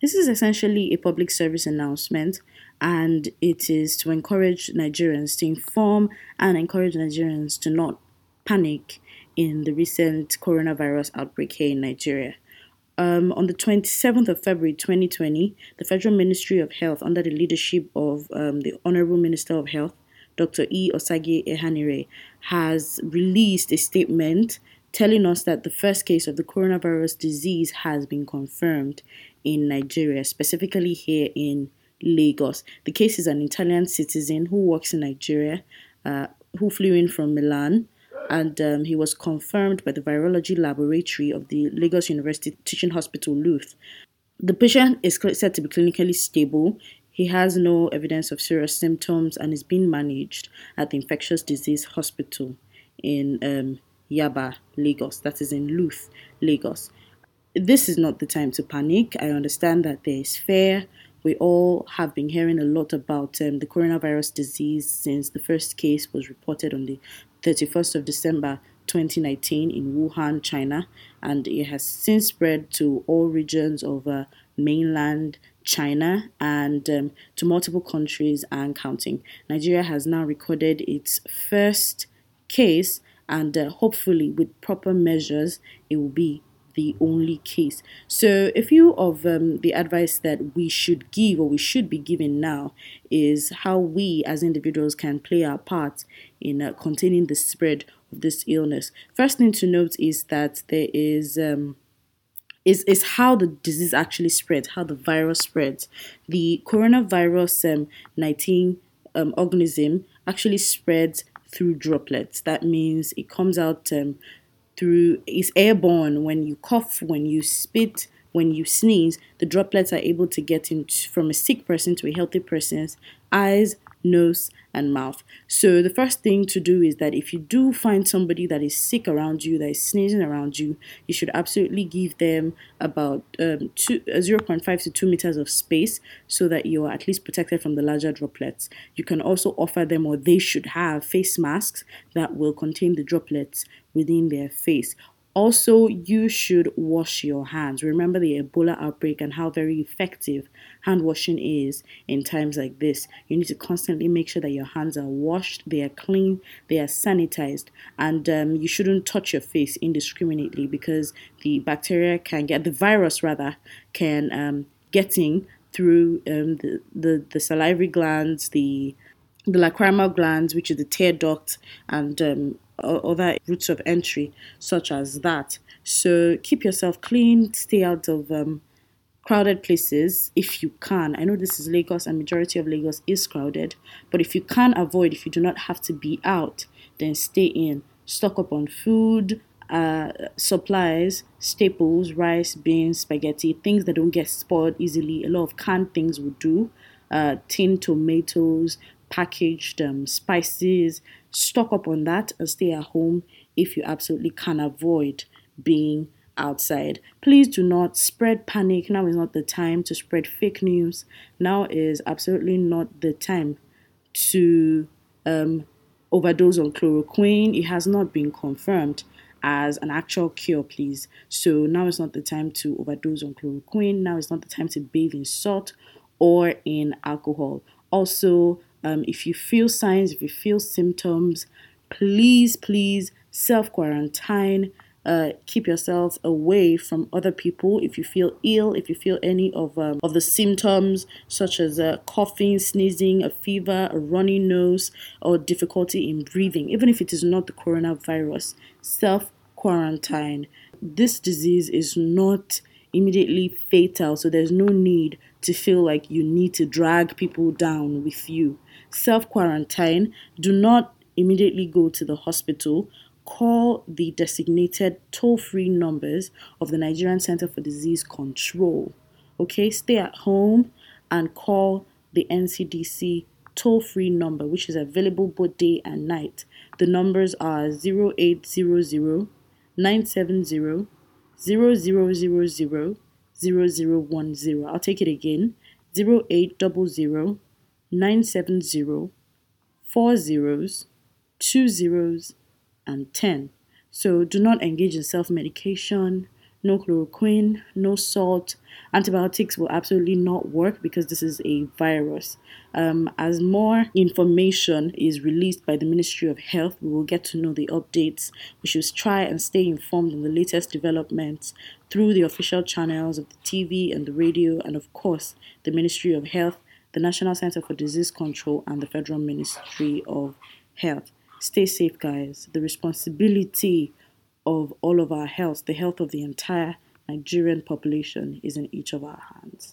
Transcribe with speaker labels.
Speaker 1: This is essentially a public service announcement and it is to encourage Nigerians to inform and encourage Nigerians to not panic in the recent coronavirus outbreak here in Nigeria. Um, on the 27th of February 2020, the Federal Ministry of Health, under the leadership of um, the Honorable Minister of Health, Dr. E. Osagie Ehanire, has released a statement telling us that the first case of the coronavirus disease has been confirmed in Nigeria, specifically here in Lagos. The case is an Italian citizen who works in Nigeria, uh, who flew in from Milan, and um, he was confirmed by the virology laboratory of the Lagos University Teaching Hospital, LUTH. The patient is said to be clinically stable. He has no evidence of serious symptoms and is being managed at the infectious disease hospital in um, Yaba, Lagos. That is in LUTH, Lagos. This is not the time to panic. I understand that there is fear we all have been hearing a lot about um, the coronavirus disease since the first case was reported on the 31st of December 2019 in Wuhan, China, and it has since spread to all regions of uh, mainland China and um, to multiple countries and counting. Nigeria has now recorded its first case, and uh, hopefully, with proper measures, it will be the only case. So, a few of um, the advice that we should give or we should be giving now is how we as individuals can play our part in uh, containing the spread of this illness. First thing to note is that there is. Um, is, is how the disease actually spreads, how the virus spreads. The coronavirus um, 19 um, organism actually spreads through droplets. That means it comes out um, through is airborne. When you cough, when you spit, when you sneeze, the droplets are able to get in from a sick person to a healthy person's eyes, nose, and mouth. So the first thing to do is that if you do find somebody that is sick around you, that is sneezing around you, you should absolutely give them about um, two, uh, 0.5 to 2 meters of space so that you are at least protected from the larger droplets. You can also offer them, or they should have, face masks that will contain the droplets within their face. Also, you should wash your hands. Remember the Ebola outbreak and how very effective hand washing is in times like this. You need to constantly make sure that your hands are washed, they are clean, they are sanitized, and um, you shouldn't touch your face indiscriminately because the bacteria can get, the virus rather, can um, through um, the, the, the salivary glands, the the lacrimal glands, which is the tear duct, and um, other routes of entry, such as that. So keep yourself clean, stay out of um, crowded places if you can. I know this is Lagos and majority of Lagos is crowded, but if you can avoid, if you do not have to be out, then stay in. Stock up on food, uh, supplies, staples, rice, beans, spaghetti, things that don't get spoiled easily. A lot of canned things would do. Uh, tin tomatoes, packaged um, spices, stock up on that and stay at home if you absolutely can avoid being outside. Please do not spread panic. Now is not the time to spread fake news. Now is absolutely not the time to um, overdose on chloroquine. It has not been confirmed as an actual cure, please. So now is not the time to overdose on chloroquine. Now is not the time to bathe in salt or in alcohol. Also, um, if you feel signs, if you feel symptoms, please, please self quarantine. Uh, keep yourself away from other people. If you feel ill, if you feel any of um, of the symptoms such as uh, coughing, sneezing, a fever, a runny nose, or difficulty in breathing, even if it is not the coronavirus, self quarantine. This disease is not immediately fatal, so there's no need to feel like you need to drag people down with you self quarantine, do not immediately go to the hospital. Call the designated toll free numbers of the Nigerian Center for Disease Control. Okay, stay at home and call the NCDC toll free number, which is available both day and night. The numbers are 0800 970 0000 0010. I'll take it again 0800 970 four zeros, two zeros, and 10. So do not engage in self medication. No chloroquine, no salt. Antibiotics will absolutely not work because this is a virus. Um, as more information is released by the Ministry of Health, we will get to know the updates. We should try and stay informed on the latest developments through the official channels of the TV and the radio, and of course, the Ministry of Health, the National Center for Disease Control, and the Federal Ministry of Health. Stay safe, guys. The responsibility of all of our health, the health of the entire Nigerian population, is in each of our hands.